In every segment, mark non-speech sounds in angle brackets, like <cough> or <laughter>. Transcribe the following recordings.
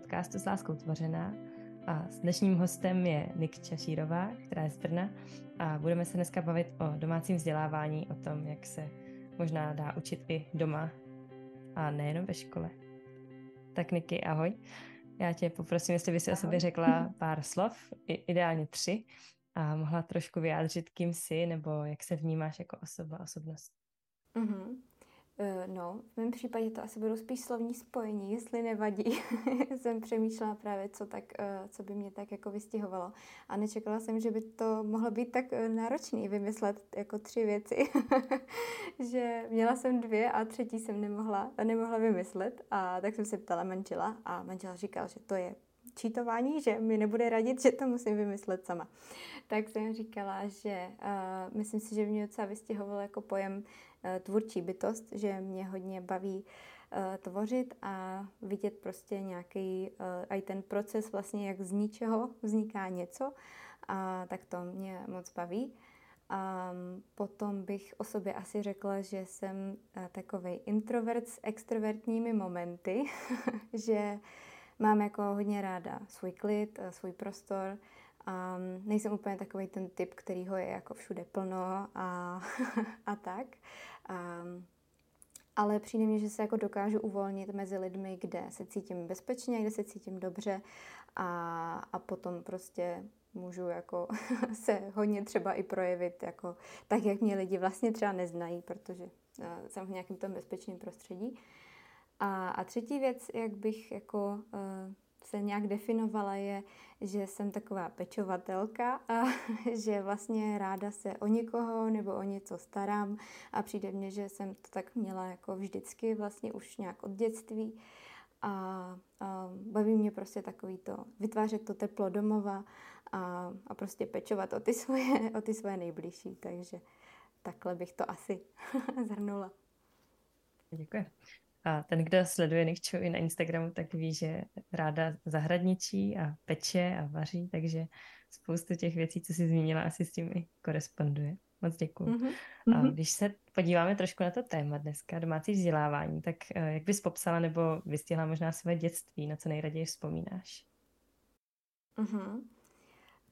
podcastu S láskou tvořená a s dnešním hostem je Nik Čašírová, která je z Brna a budeme se dneska bavit o domácím vzdělávání, o tom, jak se možná dá učit i doma a nejenom ve škole. Tak Niky, ahoj. Já tě poprosím, jestli by si ahoj. o sobě řekla <laughs> pár slov, ideálně tři, a mohla trošku vyjádřit, kým jsi, nebo jak se vnímáš jako osoba, osobnost. Mm-hmm. Uh, no, v mém případě to asi budou spíš slovní spojení, jestli nevadí. <laughs> jsem přemýšlela právě, co, tak, uh, co by mě tak jako vystihovalo. A nečekala jsem, že by to mohlo být tak uh, náročný vymyslet jako tři věci. <laughs> že měla jsem dvě a třetí jsem nemohla, nemohla vymyslet. A tak jsem se ptala manžela a manžel říkal, že to je čítování, že mi nebude radit, že to musím vymyslet sama. Tak jsem říkala, že uh, myslím si, že mě docela vystihoval jako pojem tvůrčí bytost, že mě hodně baví uh, tvořit a vidět prostě nějaký, uh, i ten proces vlastně, jak z ničeho vzniká něco, a tak to mě moc baví. A potom bych o sobě asi řekla, že jsem takový introvert s extrovertními momenty, <laughs> že mám jako hodně ráda svůj klid, eh, svůj prostor. A nejsem úplně takový ten typ, který ho je jako všude plno a, <laughs> a tak. A, ale přijde mi, že se jako dokážu uvolnit mezi lidmi, kde se cítím bezpečně, kde se cítím dobře a, a potom prostě můžu jako <laughs> se hodně třeba i projevit jako tak, jak mě lidi vlastně třeba neznají, protože uh, jsem v nějakém tom bezpečném prostředí. A, a třetí věc, jak bych jako uh, se nějak definovala, je, že jsem taková pečovatelka a <laughs> že vlastně ráda se o někoho nebo o něco starám a přijde mně, že jsem to tak měla jako vždycky vlastně už nějak od dětství a, a baví mě prostě takový to, vytvářet to teplo domova a, a prostě pečovat o ty svoje, o ty svoje nejbližší, takže takhle bych to asi <laughs> zhrnula. Děkuji. A ten, kdo sleduje Nikču i na Instagramu, tak ví, že ráda zahradničí a peče a vaří, takže spoustu těch věcí, co jsi zmínila, asi s tím i koresponduje. Moc děkuji. Mm-hmm. A mhm. když se podíváme trošku na to téma dneska, domácí vzdělávání, tak eh, jak bys popsala nebo vystihla možná své dětství, na co nejraději vzpomínáš? Mm-hmm.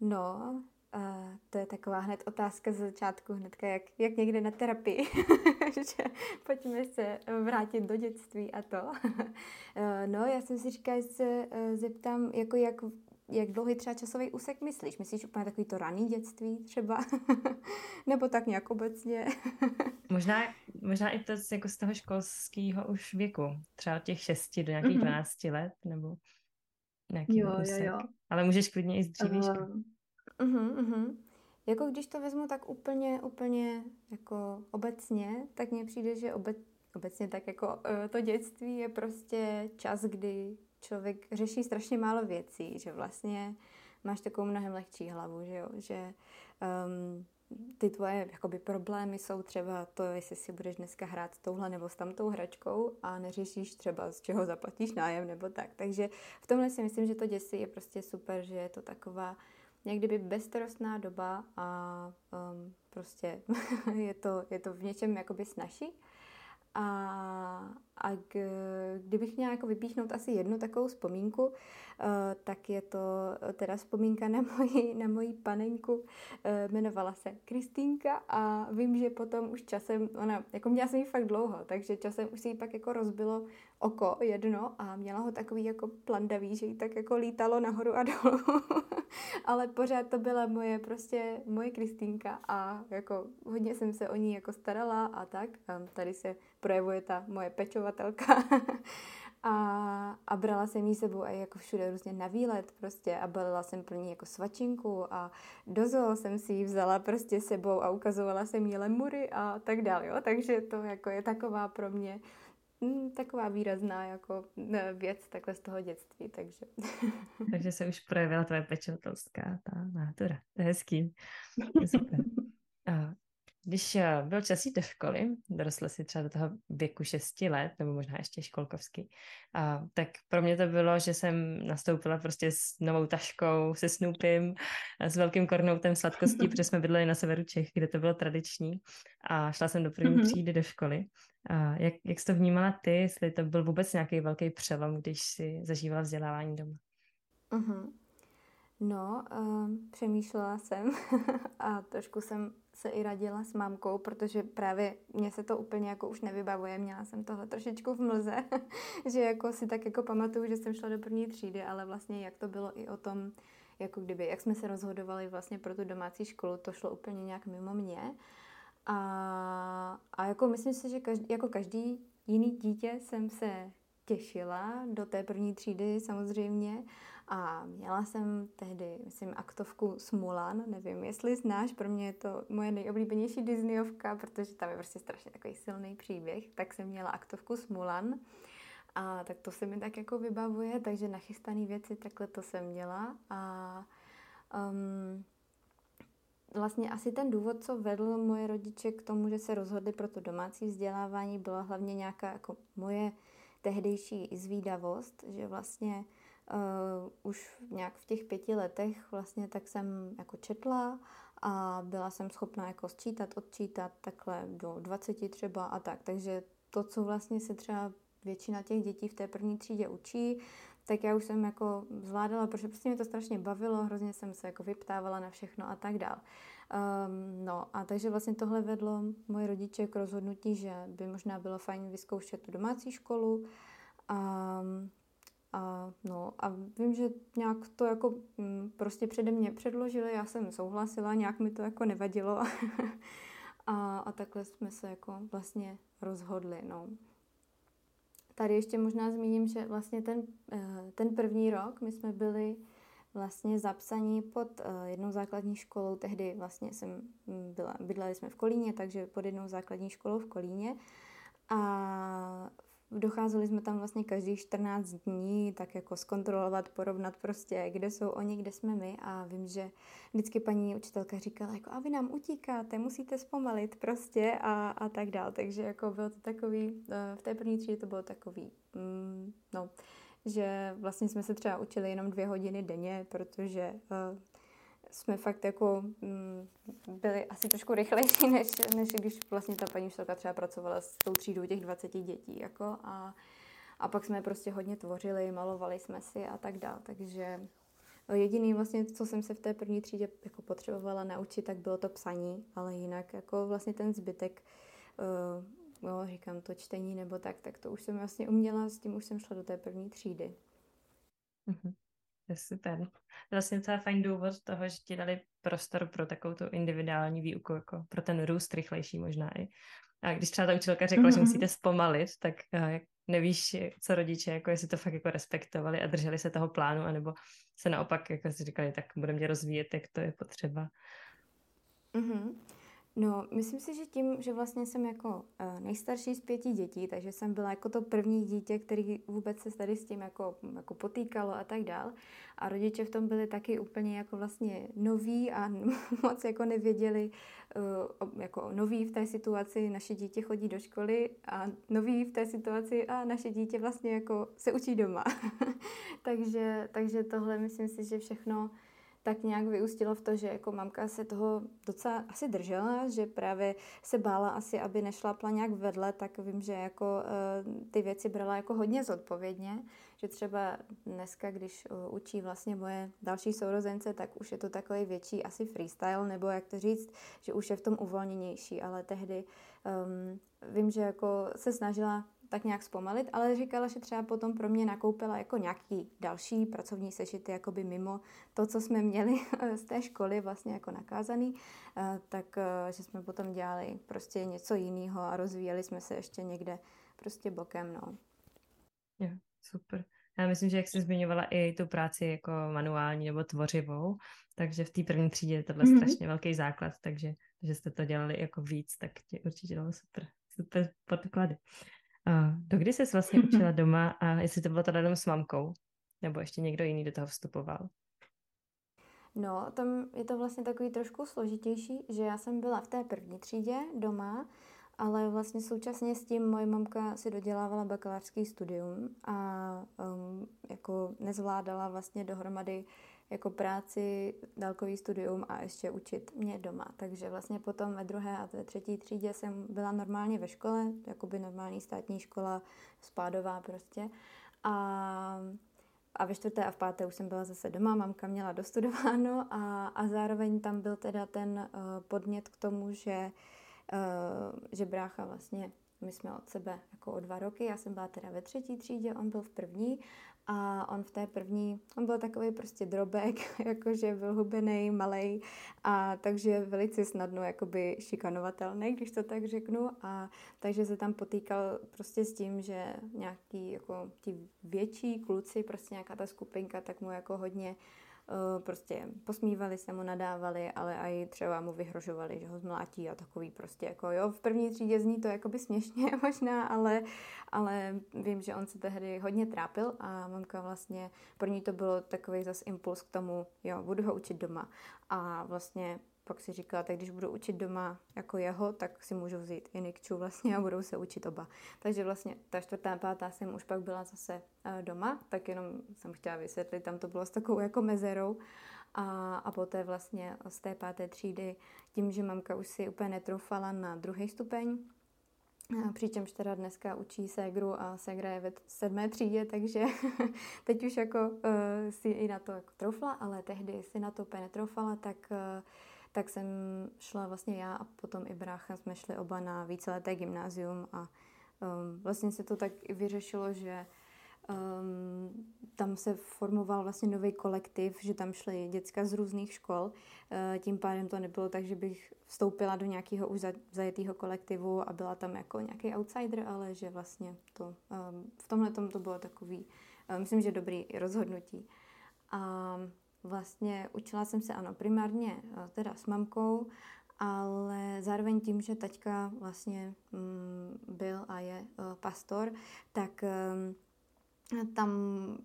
No, Uh, to je taková hned otázka z začátku, hnedka jak, jak někde na terapii, <laughs> že pojďme se vrátit do dětství a to. uh, <laughs> no, já jsem si říkala, že se uh, zeptám, jako jak, jak dlouhý třeba časový úsek myslíš? Myslíš úplně takový to raný dětství třeba? <laughs> Nebo tak nějak obecně? možná, možná i to jako z toho školského už věku, třeba od těch 6 do nějakých mm-hmm. 12 let, nebo nějaký jo, úsek. Jo, jo. Ale můžeš klidně i z dřívějška. Uh, Uh-huh, uh-huh. Jako když to vezmu tak úplně, úplně jako obecně, tak mně přijde, že obec, obecně tak jako uh, to dětství je prostě čas, kdy člověk řeší strašně málo věcí, že vlastně máš takovou mnohem lehčí hlavu, že jo, že um, ty tvoje jakoby, problémy jsou třeba to, jestli si budeš dneska hrát s touhle nebo s tamtou hračkou a neřešíš třeba, z čeho zaplatíš nájem nebo tak. Takže v tomhle si myslím, že to dětství je prostě super, že je to taková někdyby bezstarostná doba a um, prostě <laughs> je to, je to v něčem jakoby snažší. A, a kdybych měla jako vypíchnout asi jednu takovou vzpomínku, uh, tak je to teda vzpomínka na moji, na moji panenku. Uh, jmenovala se Kristýnka a vím, že potom už časem, ona, jako měla jsem ji fakt dlouho, takže časem už si ji pak jako rozbilo oko jedno a měla ho takový jako plandavý, že jí tak jako lítalo nahoru a dolů. <laughs> Ale pořád to byla moje prostě, moje Kristýnka a jako hodně jsem se o ní jako starala a tak. Tady se projevuje ta moje pečovatelka. <laughs> a, a brala jsem jí sebou a jako všude různě na výlet prostě a balila jsem plní jako svačinku a do zoo jsem si ji vzala prostě sebou a ukazovala jsem jí lemury a tak dále, jo. Takže to jako je taková pro mě mm, taková výrazná jako věc takhle z toho dětství, takže. <laughs> takže se už projevila tvoje pečovatelská ta nátura. To je hezký. super. <laughs> A když eh, byl čas jít do školy, dorostl si třeba do toho věku 6 let, nebo možná ještě školkovský, a, tak pro mě to bylo, že jsem nastoupila prostě s novou taškou, se Snoopym, s velkým kornoutem sladkostí, protože jsme bydleli na severu Čech, kde to bylo tradiční a šla jsem do první mm-hmm. třídy do školy. A jak, jak jsi to vnímala ty, jestli to byl vůbec nějaký velký přelom, když si zažívala vzdělávání doma? Mm-hmm. No, uh, přemýšlela jsem <laughs> a trošku jsem se i radila s mámkou, protože právě mě se to úplně jako už nevybavuje. Měla jsem tohle trošičku v mlze, <laughs> že jako si tak jako pamatuju, že jsem šla do první třídy, ale vlastně jak to bylo i o tom, jako kdyby, jak jsme se rozhodovali vlastně pro tu domácí školu, to šlo úplně nějak mimo mě. A, a jako myslím si, že každý, jako každý jiný dítě jsem se těšila do té první třídy samozřejmě a měla jsem tehdy, myslím, aktovku Smulan, nevím, jestli znáš, pro mě je to moje nejoblíbenější Disneyovka, protože tam je prostě strašně takový silný příběh, tak jsem měla aktovku Smulan. A tak to se mi tak jako vybavuje, takže nachystané věci takhle to jsem měla. A um, vlastně asi ten důvod, co vedl moje rodiče k tomu, že se rozhodli pro to domácí vzdělávání, byla hlavně nějaká jako moje tehdejší zvídavost, že vlastně uh, už nějak v těch pěti letech vlastně tak jsem jako četla a byla jsem schopná jako sčítat, odčítat takhle do 20 třeba a tak. Takže to, co vlastně se třeba většina těch dětí v té první třídě učí, tak já už jsem jako zvládala, protože prostě mě to strašně bavilo, hrozně jsem se jako vyptávala na všechno a tak dál. Um, no a takže vlastně tohle vedlo moje rodiče k rozhodnutí, že by možná bylo fajn vyzkoušet tu domácí školu. Um, a, no, a vím, že nějak to jako mm, prostě přede mě předložili, já jsem souhlasila, nějak mi to jako nevadilo. <laughs> a, a takhle jsme se jako vlastně rozhodli, no. Tady ještě možná zmíním, že vlastně ten, eh, ten první rok my jsme byli vlastně zapsaní pod eh, jednou základní školou. Tehdy vlastně jsem mm, byla, bydleli jsme v Kolíně, takže pod jednou základní školou v Kolíně. A docházeli jsme tam vlastně každých 14 dní, tak jako zkontrolovat, porovnat prostě, kde jsou oni, kde jsme my. A vím, že vždycky paní učitelka říkala, jako a vy nám utíkáte, musíte zpomalit prostě a, a tak dál, takže jako bylo to takový, eh, v té první třídě to bylo takový, mm, no, že vlastně jsme se třeba učili jenom dvě hodiny denně, protože uh, jsme fakt jako mm, byli asi trošku rychlejší, <laughs> než, než když vlastně ta paní učitelka třeba pracovala s tou třídou těch 20 dětí. Jako, a, a pak jsme prostě hodně tvořili, malovali jsme si a tak dál. Takže jediný vlastně, co jsem se v té první třídě jako potřebovala naučit, tak bylo to psaní, ale jinak jako vlastně ten zbytek, uh, jo, říkám to čtení nebo tak, tak to už jsem vlastně uměla, s tím už jsem šla do té první třídy. Mm-hmm. To je super. Vlastně docela fajn důvod toho, že ti dali prostor pro takovou tu individuální výuku, jako pro ten růst rychlejší možná i. A když třeba ta učitelka řekla, mm-hmm. že musíte zpomalit, tak uh, nevíš, co rodiče, jako jestli to fakt jako respektovali a drželi se toho plánu, anebo se naopak jako si říkali, tak budeme tě rozvíjet, jak to je potřeba. Mm-hmm. No, myslím si, že tím, že vlastně jsem jako uh, nejstarší z pěti dětí, takže jsem byla jako to první dítě, který vůbec se tady s tím jako, jako potýkalo a tak dál. A rodiče v tom byli taky úplně jako vlastně noví a <laughs> moc jako nevěděli, uh, jako noví v té situaci, naše dítě chodí do školy a noví v té situaci a naše dítě vlastně jako se učí doma. <laughs> takže, takže tohle myslím si, že všechno tak nějak vyústilo v to, že jako mamka se toho docela asi držela, že právě se bála asi, aby nešlapla nějak vedle, tak vím, že jako uh, ty věci brala jako hodně zodpovědně, že třeba dneska, když uh, učí vlastně moje další sourozence, tak už je to takový větší asi freestyle, nebo jak to říct, že už je v tom uvolněnější, ale tehdy um, vím, že jako se snažila tak nějak zpomalit, ale říkala, že třeba potom pro mě nakoupila jako nějaký další pracovní sešity, jakoby mimo to, co jsme měli <laughs> z té školy vlastně jako nakázaný, eh, tak eh, že jsme potom dělali prostě něco jiného a rozvíjeli jsme se ještě někde prostě bokem, no. Jo, super. Já myslím, že jak jsi zmiňovala i tu práci jako manuální nebo tvořivou, takže v té první třídě je tohle mm-hmm. strašně velký základ, takže že jste to dělali jako víc, tak ti určitě dalo super, super podklady. A dokdy jsi vlastně <laughs> učila doma a jestli to bylo teda jenom s mamkou, nebo ještě někdo jiný do toho vstupoval? No, tam je to vlastně takový trošku složitější, že já jsem byla v té první třídě doma, ale vlastně současně s tím moje mamka si dodělávala bakalářský studium a um, jako nezvládala vlastně dohromady jako práci, dálkový studium a ještě učit mě doma. Takže vlastně potom ve druhé a ve třetí třídě jsem byla normálně ve škole, jakoby normální státní škola, spádová prostě. A a ve čtvrté a v páté už jsem byla zase doma, mamka měla dostudováno a, a zároveň tam byl teda ten uh, podnět k tomu, že, uh, že brácha vlastně, my jsme od sebe jako o dva roky, já jsem byla teda ve třetí třídě, on byl v první a on v té první, on byl takový prostě drobek, <laughs> jakože byl hubený, malý a takže velice snadno jakoby šikanovatelný, když to tak řeknu. A takže se tam potýkal prostě s tím, že nějaký jako ti větší kluci, prostě nějaká ta skupinka, tak mu jako hodně Eh, prostě posmívali se mu, nadávali, ale i třeba mu vyhrožovali, že ho zmlátí a takový prostě jako jo, v první třídě zní to jakoby směšně <laughs> možná, ale, ale vím, že on se tehdy hodně trápil a mamka vlastně, pro ní to bylo takový zas impuls k tomu, jo, budu ho učit doma. A vlastně pak si říkala, tak když budu učit doma jako jeho, tak si můžu vzít i Nikču vlastně a budou se učit oba. Takže vlastně ta čtvrtá, pátá jsem už pak byla zase eh, doma, tak jenom jsem chtěla vysvětlit, tam to bylo s takovou jako mezerou. A, a poté vlastně z té páté třídy, tím, že mamka už si úplně netroufala na druhý stupeň, Přičemž teda dneska učí ségru a ségra je ve sedmé třídě, takže <laughs> teď už jako uh, si i na to jako troufla, ale tehdy si na to úplně netroufala, tak uh, tak jsem šla vlastně já a potom i brácha, jsme šli oba na víceleté gymnázium a um, vlastně se to tak vyřešilo, že um, tam se formoval vlastně nový kolektiv, že tam šly děcka z různých škol. Uh, tím pádem to nebylo tak, že bych vstoupila do nějakého už zajetého kolektivu a byla tam jako nějaký outsider, ale že vlastně to um, v tomhle to bylo takový, uh, myslím, že dobrý rozhodnutí. A vlastně učila jsem se, ano, primárně eh, teda s mamkou, ale zároveň tím, že taťka vlastně mm, byl a je uh, pastor, tak um, tam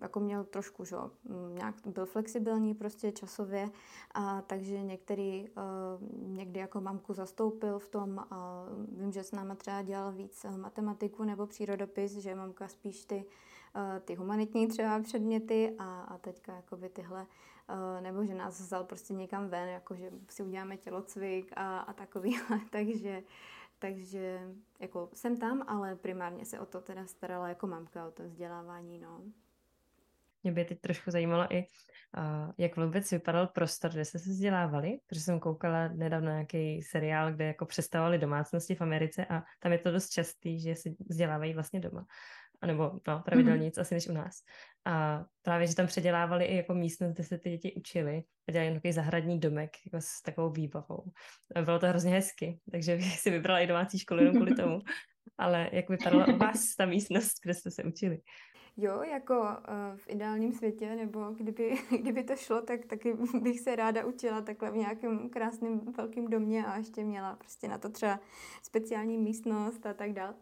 jako měl trošku, že mm, nějak byl flexibilní prostě časově, a takže některý někdy jako mamku zastoupil v tom a vím, že s náma třeba dělal víc matematiku nebo přírodopis, že mamka spíš ty, ty humanitní třeba předměty a, a teďka jakoby tyhle Eh, nebo že nás vzal prostě někam ven, jako že si uděláme tělocvik a, a takový, <laughs> takže, takže jako jsem tam, ale primárně se o to teda starala jako mamka, o to vzdělávání, no. Mě by teď trošku zajímalo i, uh, jak vůbec vypadal prostor, kde jste se vzdělávali, protože jsem koukala nedávno nějaký seriál, kde jako představovali domácnosti v Americe a tam je to dost častý, že se vzdělávají vlastně doma nebo no, pravidelně mm-hmm. asi než u nás. A právě, že tam předělávali i jako místnost, kde se ty děti učili a dělali takový zahradní domek jako s takovou výbavou. A bylo to hrozně hezky, takže bych si vybrala i domácí školu jenom kvůli tomu. <laughs> Ale jak vypadala u vás ta místnost, kde jste se učili? Jo, jako uh, v ideálním světě, nebo kdyby, <laughs> kdyby to šlo, tak taky bych se ráda učila takhle v nějakém krásném velkém domě a ještě měla prostě na to třeba speciální místnost a tak dále.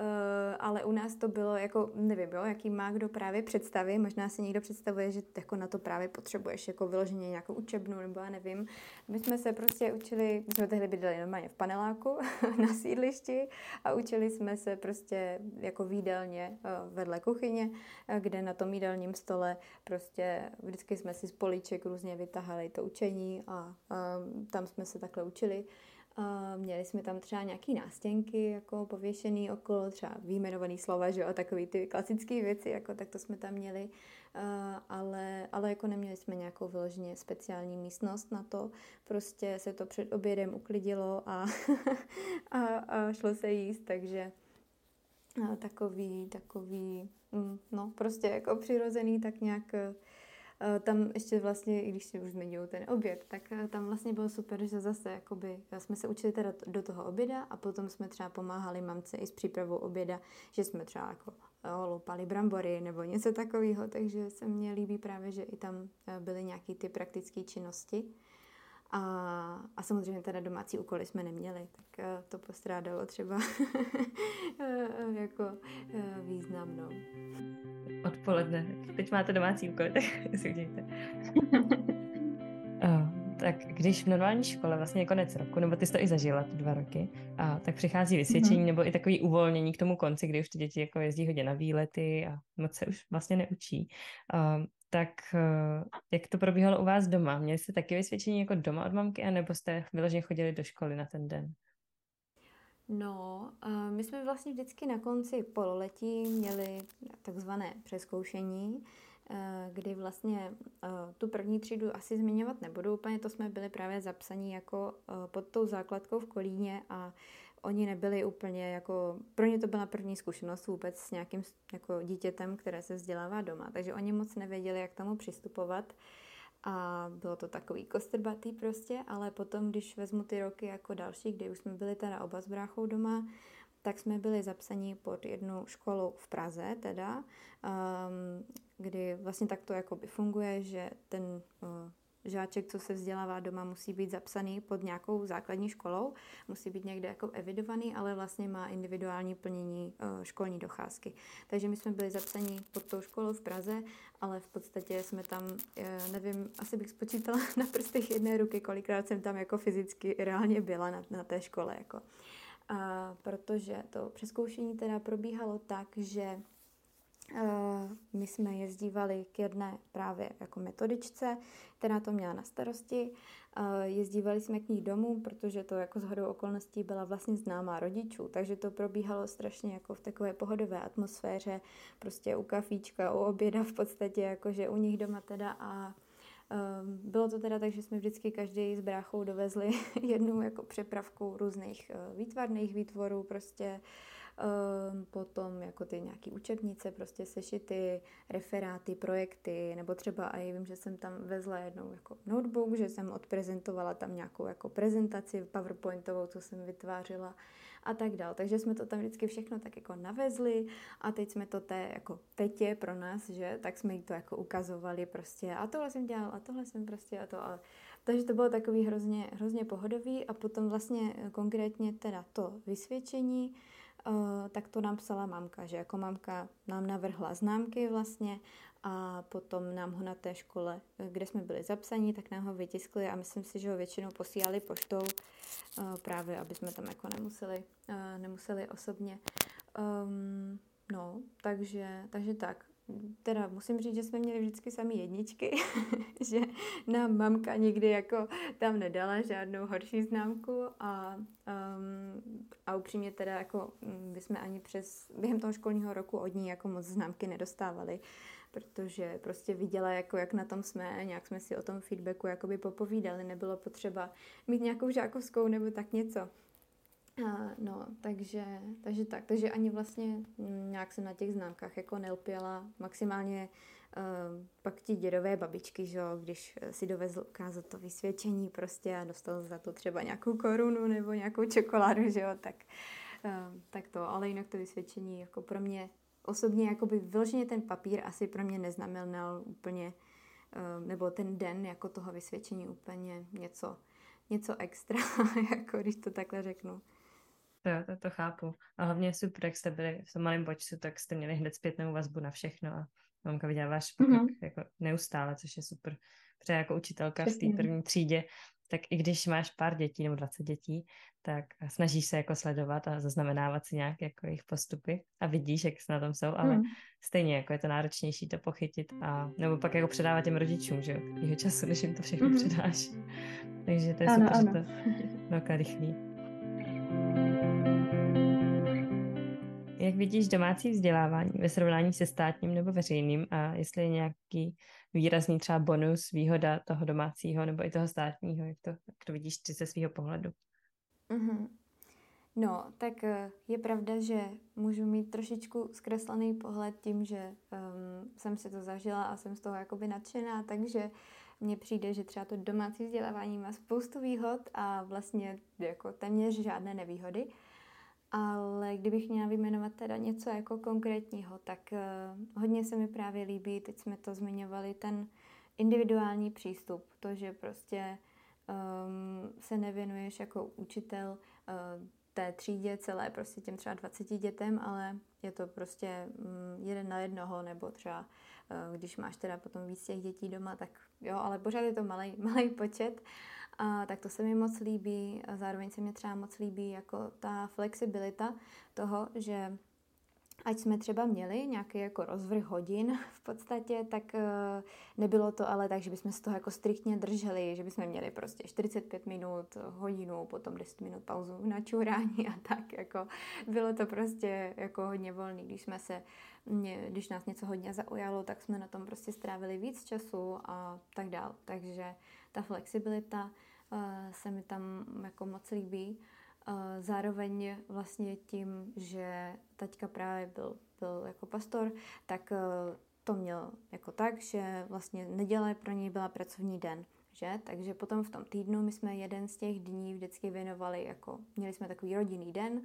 Uh, ale u nás to bylo jako, nevím, jo, jaký má kdo právě představy, možná si někdo představuje, že jako na to právě potřebuješ jako vyloženě nějakou učebnu, nebo já nevím. My jsme se prostě učili, my jsme tehdy bydleli normálně v paneláku <laughs> na sídlišti a učili jsme se prostě jako výdelně uh, vedle kuchyně, uh, kde na tom jídelním stole prostě vždycky jsme si z políček různě vytahali to učení a tam jsme se takhle učili. A měli jsme tam třeba nějaký nástěnky jako pověšený okolo, třeba výjmenovaný slova, že jo, takový ty klasické věci, jako tak to jsme tam měli, ale, ale jako neměli jsme nějakou vyloženě speciální místnost na to, prostě se to před obědem uklidilo a, <laughs> a, a šlo se jíst, takže takový, takový, mm, no prostě jako přirozený, tak nějak tam ještě vlastně, i když už zmiňuju ten oběd, tak eh, tam vlastně bylo super, že zase jakoby, eh, jsme se učili teda do toho oběda a potom jsme třeba pomáhali mamce i s přípravou oběda, že jsme třeba jako loupali brambory nebo něco takového, takže se mně líbí právě, že i tam byly nějaké ty praktické činnosti. A, a samozřejmě teda domácí úkoly jsme neměli, tak to postrádalo třeba <laughs> jako významnou odpoledne. Teď máte domácí úkoly, <laughs> tak si udějte. tak když v normální škole vlastně je konec roku, nebo ty jsi to i zažila, ty dva roky, a tak přichází vysvědčení mm-hmm. nebo i takový uvolnění k tomu konci, kdy už ty děti jako jezdí hodně na výlety a moc se už vlastně neučí. Uh, tak uh, jak to probíhalo u vás doma? Měli jste taky vysvědčení jako doma od mamky, anebo jste vyloženě chodili do školy na ten den? No, uh, my jsme vlastně vždycky na konci pololetí měli takzvané přeskoušení, Eh, kdy vlastně eh, tu první třídu asi zmiňovat nebudu úplně, to jsme byli právě zapsaní jako eh, pod tou základkou v Kolíně a oni nebyli úplně jako, pro ně to byla první zkušenost vůbec s nějakým jako dítětem, které se vzdělává doma, takže oni moc nevěděli, jak tomu přistupovat. A bylo to takový kostrbatý prostě, ale potom, když vezmu ty roky jako další, kdy už jsme byli teda oba s bráchou doma, tak jsme byli zapsaní pod jednu školu v Praze teda, um, kdy vlastně tak to jakoby funguje, že ten uh, žáček, co se vzdělává doma, musí být zapsaný pod nějakou základní školou, musí být někde jako evidovaný, ale vlastně má individuální plnění uh, školní docházky. Takže my jsme byli zapsaní pod tou školou v Praze, ale v podstatě jsme tam, uh, nevím, asi bych spočítala <laughs> na prstech jedné ruky, kolikrát jsem tam jako fyzicky reálně byla na, na té škole. Jako. A protože to přeskoušení teda probíhalo tak, že my jsme jezdívali k jedné právě jako metodičce, která to měla na starosti. Uh, jezdívali jsme k ní domů, protože to jako shodou okolností byla vlastně známá rodičů, takže to probíhalo strašně jako v takové pohodové atmosféře, prostě u kafíčka, u oběda v podstatě, jakože u nich doma teda a Um, bylo to teda tak, že jsme vždycky každý s bráchou dovezli <laughs> jednu jako přepravku různých uh, výtvarných výtvorů, prostě um, potom jako ty nějaký učebnice, prostě sešity, referáty, projekty, nebo třeba i vím, že jsem tam vezla jednou jako notebook, že jsem odprezentovala tam nějakou jako prezentaci PowerPointovou, co jsem vytvářela a tak dál. Takže jsme to tam vždycky všechno tak jako navezli a teď jsme to té jako tetě pro nás, že, tak jsme jí to jako ukazovali prostě. A tohle jsem dělal a tohle jsem prostě a to a takže to bylo takový hrozně, hrozně pohodový. A potom vlastně konkrétně teda to vysvědčení, Uh, tak to nám psala mamka, že jako mamka nám navrhla známky vlastně a potom nám ho na té škole, kde jsme byli zapsaní, tak nám ho vytiskli a myslím si, že ho většinou posílali poštou uh, právě, aby jsme tam jako nemuseli, nemuseli osobně. Um, no, takže, takže tak. Teda musím říct, že jsme měli vždycky sami jedničky, <laughs> že nám mamka nikdy jako tam nedala žádnou horší známku a, um, a upřímně teda jako my jsme ani přes, během toho školního roku od ní jako moc známky nedostávali protože prostě viděla, jako jak na tom jsme, nějak jsme si o tom feedbacku jakoby popovídali, nebylo potřeba mít nějakou žákovskou nebo tak něco. No, takže, takže tak, takže ani vlastně nějak jsem na těch známkách jako nelpěla, maximálně uh, pak ti dědové babičky, že když si dovezl ukázat to vysvědčení prostě a dostal za to třeba nějakou korunu nebo nějakou čokoládu, že jo, tak, uh, tak to, ale jinak to vysvědčení jako pro mě osobně jakoby vyloženě ten papír asi pro mě neznamenal úplně, eh, nebo ten den jako toho vysvědčení úplně něco, něco extra, <laughs> jako když to takhle řeknu. To, to, to chápu. A hlavně super, jak jste byli v tom malém počtu, tak jste měli hned zpětnou vazbu na všechno a mamka viděla váš pokrok mm-hmm. jako neustále, což je super. Protože jako učitelka v té první třídě tak i když máš pár dětí nebo 20 dětí, tak snažíš se jako sledovat a zaznamenávat si nějak jako jejich postupy a vidíš, jak se na tom jsou, ale hmm. stejně jako je to náročnější to pochytit a nebo pak jako předávat těm rodičům, že jo, jeho času, než jim to všechno hmm. předáš. Takže to je ano, super, ano. že to <laughs> velká rychlý. Jak vidíš domácí vzdělávání ve srovnání se státním nebo veřejným a jestli je nějaký výrazný třeba bonus, výhoda toho domácího nebo i toho státního, jak to, jak to vidíš ty ze svého pohledu? Mm-hmm. No, tak eh, je pravda, že můžu mít trošičku zkreslený pohled tím, že um, jsem si to zažila a jsem z toho jakoby nadšená, takže mně přijde, že třeba to domácí vzdělávání má spoustu výhod a vlastně jako téměř žádné nevýhody. Ale kdybych měla vyjmenovat teda něco jako konkrétního, tak uh, hodně se mi právě líbí, teď jsme to zmiňovali, ten individuální přístup. To, že prostě um, se nevěnuješ jako učitel uh, té třídě celé, prostě těm třeba 20 dětem, ale je to prostě mm, jeden na jednoho, nebo třeba eh, když máš teda potom víc těch dětí doma, tak jo, ale pořád je to malý, <laughs> malý počet. A tak to se mi moc líbí. A zároveň se mi třeba moc líbí jako ta flexibilita toho, že ať jsme třeba měli nějaký jako rozvrh hodin <laughs> v podstatě, tak eh, nebylo to ale tak, že bychom se toho jako striktně drželi, že bychom měli prostě 45 minut, hodinu, potom 10 minut pauzu na čurání a tak jako bylo to prostě jako hodně volný, když jsme se, když nás něco hodně zaujalo, tak jsme na tom prostě strávili víc času a tak dál, takže ta flexibilita eh, se mi tam jako moc líbí. Zároveň vlastně tím, že taťka právě byl, byl jako pastor, tak e, to měl jako tak, že vlastně neděle pro něj byla pracovní den. Že? Takže potom v tom týdnu my jsme jeden z těch dní vždycky věnovali, jako měli jsme takový rodinný den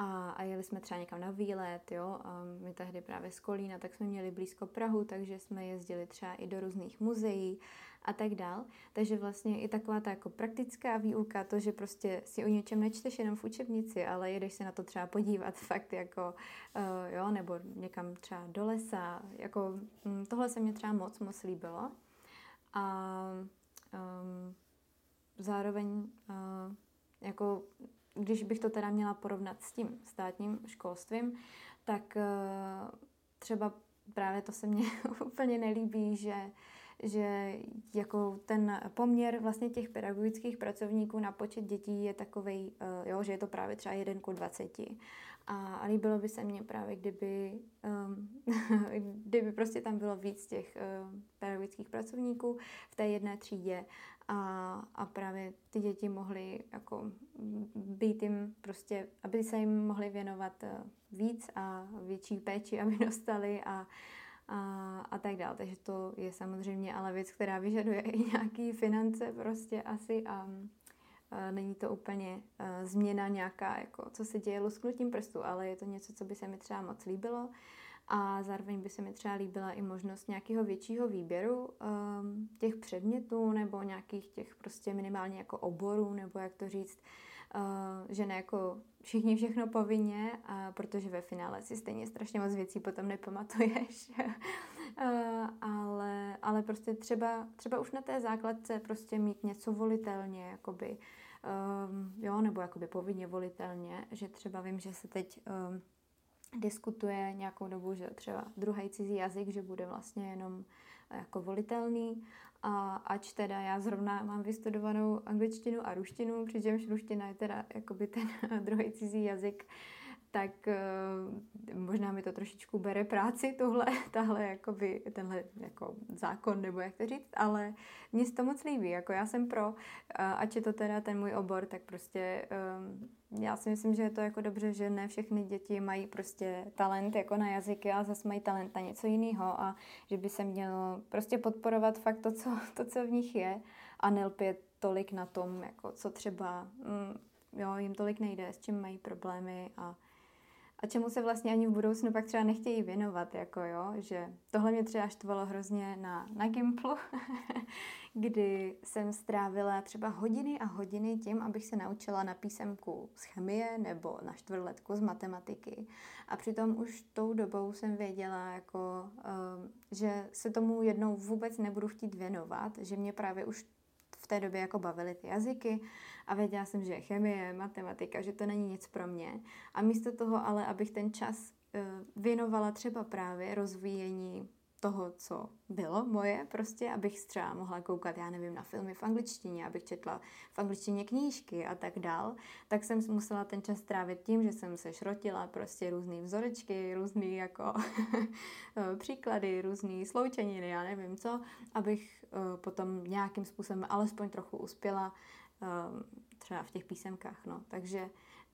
a, a jeli jsme třeba někam na výlet, jo, a my tehdy právě z Kolína, tak jsme měli blízko Prahu, takže jsme jezdili třeba i do různých muzeí a tak dál. Takže vlastně i taková ta jako praktická výuka, to, že prostě si o něčem nečteš jenom v učebnici, ale jedeš se na to třeba podívat <laughs> fakt jako, uh, jo, nebo někam třeba do lesa, jako um, tohle se mě třeba moc, moc líbilo. A um, zároveň uh, jako když bych to teda měla porovnat s tím státním školstvím, tak uh, třeba právě to se mně <laughs> úplně nelíbí, že že jako ten poměr vlastně těch pedagogických pracovníků na počet dětí je takový, eh, jo, že je to právě třeba 1 ku 20. A líbilo by se mně právě, kdyby, um, <laughs> kdyby prostě tam bylo víc těch um, pedagogických pracovníků v té jedné třídě a, a právě ty děti mohly jako být jim prostě, aby se jim mohly věnovat uh, víc a větší péči, <laughs> aby dostali a, a, a tak dále. Takže to je samozřejmě ale věc, která vyžaduje i nějaký finance prostě asi a, a není to úplně a, změna nějaká, jako co se děje lusknutím prstu, ale je to něco, co by se mi třeba moc líbilo a zároveň by se mi třeba líbila i možnost nějakého většího výběru um, těch předmětů nebo nějakých těch prostě minimálně jako oborů, nebo jak to říct, uh, že ne jako všichni všechno povinně, a protože ve finále si stejně strašně moc věcí potom nepamatuješ. uh, <laughs> ale, ale prostě třeba, třeba už na té základce prostě mít něco volitelně, jakoby, um, jo, nebo jakoby povinně volitelně, že třeba vím, že se teď um, diskutuje nějakou dobu, že třeba druhý cizí jazyk, že bude vlastně jenom jako volitelný. A ač teda já zrovna mám vystudovanou angličtinu a ruštinu, přičemž ruština je teda jakoby ten <laughs> druhý cizí jazyk, tak uh, možná mi to trošičku bere práci, tohle, <laughs> tahle, jakoby, tenhle jako zákon, nebo jak to říct, ale mně se to moc líbí, jako já jsem pro, uh, ať je to teda ten můj obor, tak prostě um, já si myslím, že je to jako dobře, že ne všechny děti mají prostě talent jako na jazyky a zase mají talent na něco jiného a že by se mělo prostě podporovat fakt to, co, <laughs> to, co v nich je a nelpět tolik na tom, jako co třeba mm, jo, jim tolik nejde, s čím mají problémy a a čemu se vlastně ani v budoucnu pak třeba nechtějí věnovat, jako jo, že tohle mě třeba štvalo hrozně na, na Gimplu, <laughs> kdy jsem strávila třeba hodiny a hodiny tím, abych se naučila na písemku z chemie nebo na čtvrtletku z matematiky. A přitom už tou dobou jsem věděla, jako, um, že se tomu jednou vůbec nebudu chtít věnovat, že mě právě už v té době jako bavily ty jazyky a věděla jsem, že chemie, matematika, že to není nic pro mě. A místo toho ale, abych ten čas eh, věnovala třeba právě rozvíjení toho, co bylo moje, prostě, abych třeba mohla koukat, já nevím, na filmy v angličtině, abych četla v angličtině knížky a tak dál, tak jsem musela ten čas trávit tím, že jsem se šrotila prostě různé vzorečky, různé jako <laughs> příklady, různé sloučeniny, já nevím co, abych uh, potom nějakým způsobem alespoň trochu uspěla uh, třeba v těch písemkách, no. Takže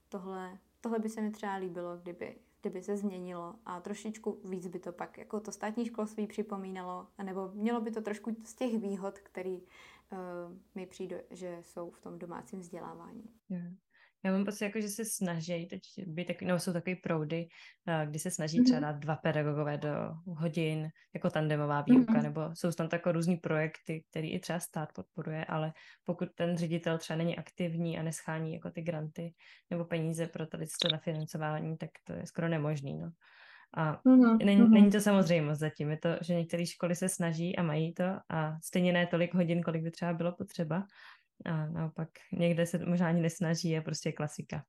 tohle, tohle by se mi třeba líbilo, kdyby kdyby se změnilo a trošičku víc by to pak jako to státní školství připomínalo, nebo mělo by to trošku z těch výhod, který uh, mi přijde, že jsou v tom domácím vzdělávání. Yeah. Já mám pocit, jako, že se snaží, teď by tak, no, jsou takové proudy, eh, kdy se snaží třeba mhm. dát dva pedagogové do hodin, jako tandemová výuka, mm-hmm. nebo jsou tam takové různý projekty, které i třeba stát podporuje, ale pokud ten ředitel třeba není aktivní a neschání jako ty granty nebo peníze pro tady to na financování, tak to je skoro nemožný. No. A mm-hmm. není, není to samozřejmost zatím. Je to, že některé školy se snaží a mají to a stejně ne tolik hodin, kolik by třeba bylo potřeba. A naopak někde se možná ani nesnaží, je prostě klasika.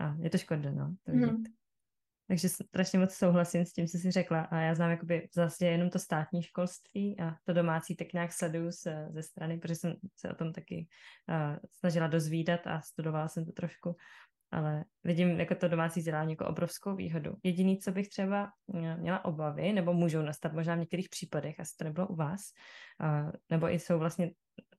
A je to škoda, no, to vidět. Mm. Takže strašně moc souhlasím s tím, co jsi řekla. A já znám jakoby zase jenom to státní školství a to domácí tak nějak sleduju ze, ze strany, protože jsem se o tom taky uh, snažila dozvídat a studovala jsem to trošku ale vidím jako to domácí vzdělání jako obrovskou výhodu. Jediný, co bych třeba měla obavy, nebo můžou nastat možná v některých případech, asi to nebylo u vás, a, nebo i jsou vlastně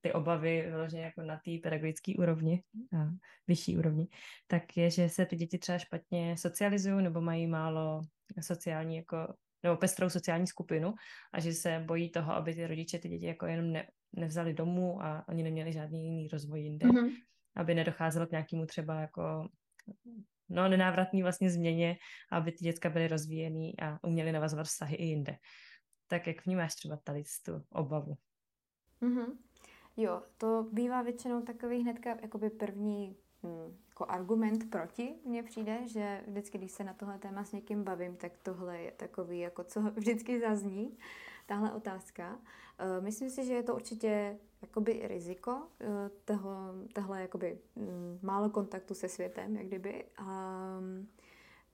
ty obavy vyloženě jako na té pedagogické úrovni, a vyšší úrovni, tak je, že se ty děti třeba špatně socializují nebo mají málo sociální jako nebo pestrou sociální skupinu a že se bojí toho, aby ty rodiče ty děti jako jenom ne, nevzali domů a oni neměli žádný jiný rozvoj jinde, mm-hmm. aby nedocházelo k nějakému třeba jako no, nenávratný vlastně změně, aby ty děcka byly rozvíjený a uměly navazovat vztahy i jinde. Tak jak vnímáš třeba tady tu obavu? Mm-hmm. Jo, to bývá většinou takový hnedka jakoby první hm, jako argument proti mně přijde, že vždycky, když se na tohle téma s někým bavím, tak tohle je takový, jako co <laughs> vždycky zazní, tahle otázka. Eh, myslím si, že je to určitě jakoby riziko eh, toho, tohle jakoby hm, málo kontaktu se světem, jak kdyby. A hm,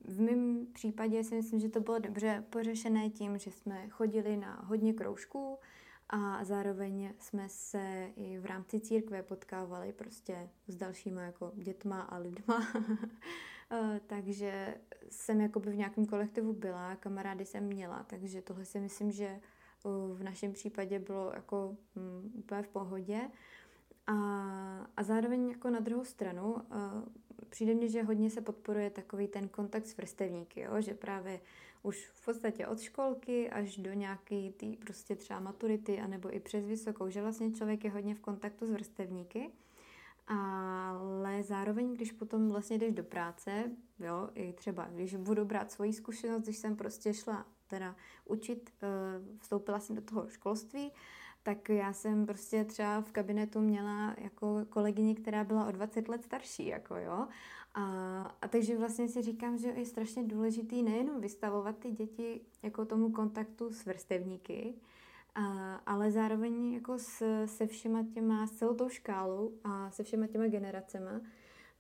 v mém případě si myslím, že to bylo dobře pořešené tím, že jsme chodili na hodně kroužků, a zároveň jsme se i v rámci církve potkávali prostě s dalšíma jako dětma a lidma. <laughs> Eh, takže jsem jakoby v nějakém kolektivu byla, kamarády jsem měla, takže tohle si myslím, že eh, v našem případě bylo jako um, úplně v pohodě. A, a zároveň jako na druhou stranu uh, přijde mně, že hodně se podporuje takový ten kontakt s vrstevníky, jo? že právě už v podstatě od školky až do nějaký tý prostě třeba maturity, anebo i přes vysokou, že vlastně člověk je hodně v kontaktu s vrstevníky, ale zároveň, když potom vlastně jdeš do práce, jo, i třeba, když budu brát svoji zkušenost, když jsem prostě šla teda učit, eh, vstoupila jsem do toho školství, tak já jsem prostě třeba v kabinetu měla jako kolegyni, která byla o 20 let starší, jako jo. A, a takže vlastně si říkám, že je strašně důležitý nejenom vystavovat ty děti jako tomu kontaktu s vrstevníky, a, ale zároveň jako s, se všema těma, s celou tou škálou a se všema těma generacema,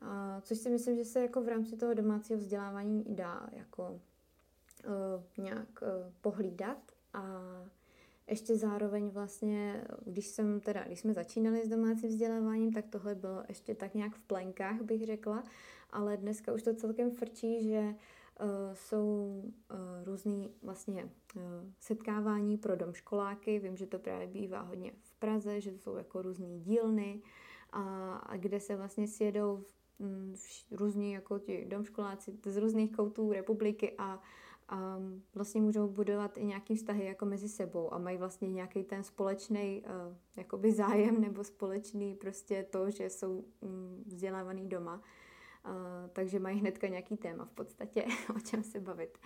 a, což si myslím, že se jako v rámci toho domácího vzdělávání dá jako uh, nějak uh, pohlídat a ještě zároveň vlastně, když jsem teda, když jsme začínali s domácím vzděláváním, tak tohle bylo ještě tak nějak v plenkách, bych řekla, ale dneska už to celkem frčí, že uh, jsou uh, vlastně uh, setkávání pro domškoláky. Vím, že to právě bývá hodně v Praze, že to jsou jako různý dílny, a, a kde se vlastně sjedou mm, různí jako ti domškoláci z různých koutů republiky a a vlastně můžou budovat i nějaký vztahy jako mezi sebou a mají vlastně nějaký ten společný uh, jakoby zájem <laughs> nebo společný prostě to, že jsou um, vzdělávaný doma. Uh, takže mají hnedka nějaký téma v podstatě, <laughs> o čem se bavit.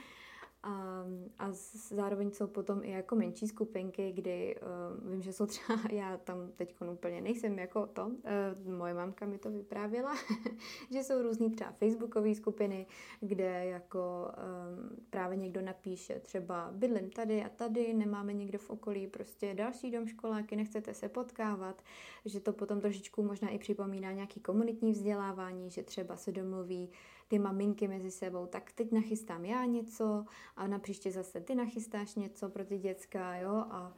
A, a zároveň jsou potom i jako menší skupinky, kdy uh, vím, že jsou třeba, <laughs> já tam teď úplně nejsem jako to, uh, moje mamka mi to vyprávěla, <laughs> že jsou různý třeba facebookové skupiny, kde jako um, právě někdo napíše třeba bydlím tady a tady, nemáme někdo v okolí prostě další dom školáky, nechcete se potkávat, že to potom trošičku možná i připomíná nějaký komunitní vzdělávání, že třeba se domluví ty maminky mezi sebou, tak teď nachystám já něco a na příště zase ty nachystáš něco pro ty děcka, jo, a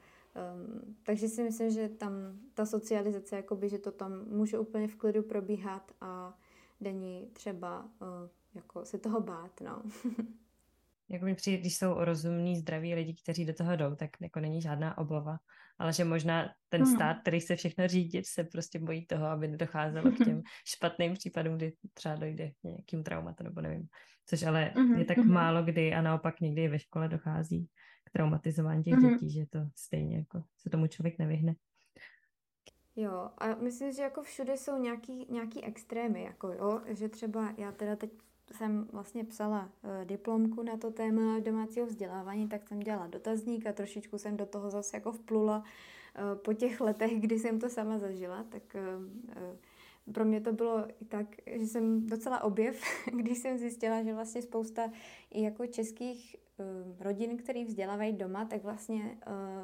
um, takže si myslím, že tam ta socializace, jakoby, že to tam může úplně v klidu probíhat a není třeba uh, jako se toho bát, no. <laughs> jako mi přijde, když jsou rozumní, zdraví lidi, kteří do toho jdou, tak jako není žádná obava. Ale že možná ten hmm. stát, který se všechno řídit, se prostě bojí toho, aby nedocházelo k těm <laughs> špatným případům, kdy třeba dojde k nějakým traumatu, nebo nevím. Což ale mm-hmm. je tak mm-hmm. málo kdy a naopak někdy ve škole dochází k traumatizování těch mm-hmm. dětí, že to stejně jako se tomu člověk nevyhne. Jo, a myslím, že jako všude jsou nějaký, nějaký extrémy, jako jo, že třeba já teda teď jsem vlastně psala uh, diplomku na to téma domácího vzdělávání, tak jsem dělala dotazník a trošičku jsem do toho zase jako vplula uh, po těch letech, <laughs> kdy jsem to sama zažila, tak uh, pro mě to bylo i tak, že jsem docela objev, <laughs> když jsem zjistila, že vlastně spousta i jako českých rodin, který vzdělávají doma, tak vlastně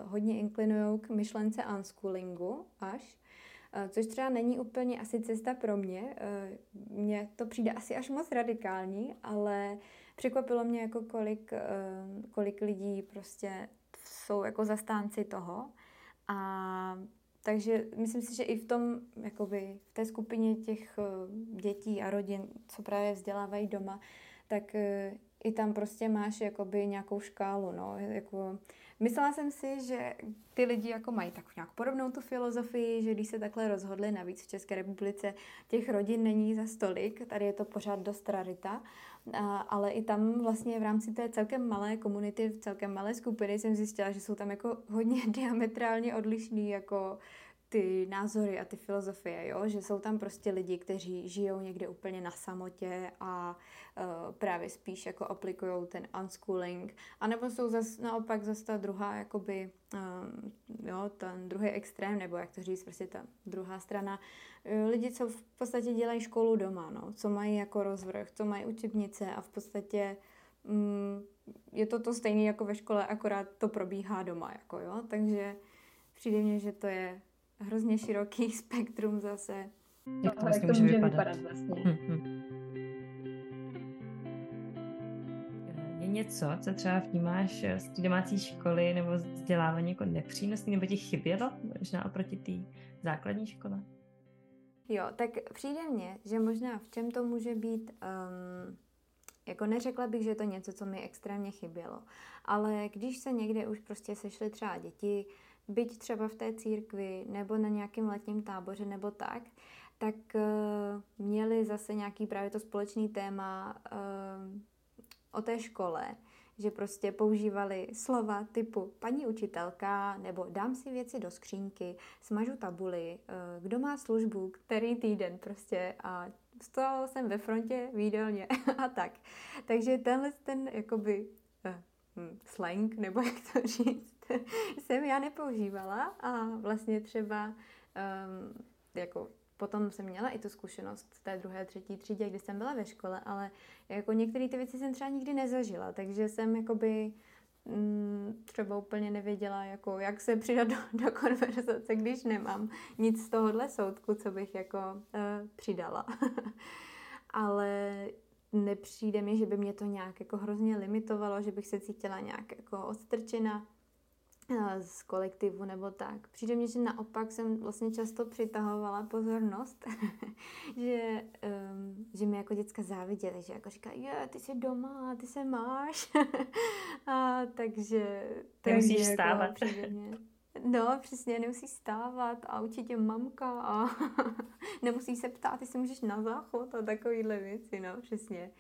hodně inklinují k myšlence unschoolingu až. Eh, což třeba není úplně asi cesta pro mě. Eh, mně to přijde asi až moc radikální, ale překvapilo mě, jako kolik, eh, kolik lidí prostě jsou jako zastánci toho. A takže myslím si, že i v tom, jakoby, v té skupině těch dětí a rodin, co právě vzdělávají doma, tak i tam prostě máš jakoby nějakou škálu, no, jako Myslela jsem si, že ty lidi jako mají tak nějak podobnou tu filozofii, že když se takhle rozhodli, navíc v České republice těch rodin není za stolik, tady je to pořád dost rarita, ale i tam vlastně v rámci té celkem malé komunity, v celkem malé skupiny jsem zjistila, že jsou tam jako hodně <laughs> diametrálně odlišný jako ty názory a ty filozofie, jo? že jsou tam prostě lidi, kteří žijou někde úplně na samotě a uh, právě spíš jako aplikují ten unschooling, anebo jsou zas, naopak zase ta druhá, jakoby, um, jo, ten druhý extrém, nebo jak to říct, prostě ta druhá strana, uh, lidi, co v podstatě dělají školu doma, no, co mají jako rozvrh, co mají učebnice a v podstatě um, je to to stejné jako ve škole, akorát to probíhá doma, jako jo, takže přijde mně, že to je hrozně široký <laughs> spektrum zase. Jak to vlastně může, může vypadat? vypadat vlastně. Hm, hm. Je něco, co třeba vnímáš z té domácí školy nebo vzdělávání jako nepřínosný, nebo ti chybělo možná oproti té základní škole? Jo, tak přijde mně, že možná v čem to může být, um, jako neřekla bych, že je to něco, co mi extrémně chybělo, ale když se někde už prostě sešly třeba děti, byť třeba v té církvi nebo na nějakém letním táboře nebo tak, tak uh, měli zase nějaký právě to společný téma uh, o té škole, že prostě používali slova typu paní učitelka nebo dám si věci do skřínky, smažu tabuly, uh, kdo má službu, který týden prostě a stál jsem ve frontě výdelně <laughs> a tak. Takže tenhle ten jakoby uh, slang, nebo <laughs> jak to říct, <laughs> jsem já nepoužívala a vlastně třeba um, jako potom jsem měla i tu zkušenost v té druhé, třetí třídě, kdy jsem byla ve škole, ale jako některé ty věci jsem třeba nikdy nezažila, takže jsem jakoby mm, třeba úplně nevěděla, jako, jak se přidat do, do konverzace, když nemám nic z tohohle soudku, co bych jako uh, přidala. <laughs> ale nepřijde mi, že by mě to nějak jako hrozně limitovalo, že bych se cítila nějak jako odstrčena z kolektivu nebo tak. Přijde mně, že naopak jsem vlastně často přitahovala pozornost, <laughs> že, um, že mi jako děcka záviděli, že jako říkají, je, ty jsi doma, ty se máš. <laughs> a takže... Nemusíš jako stávat. Mě, no, přesně, nemusíš stávat a určitě mamka a <laughs> nemusíš se ptát, ty se můžeš na záchod a takovýhle věci, no, přesně.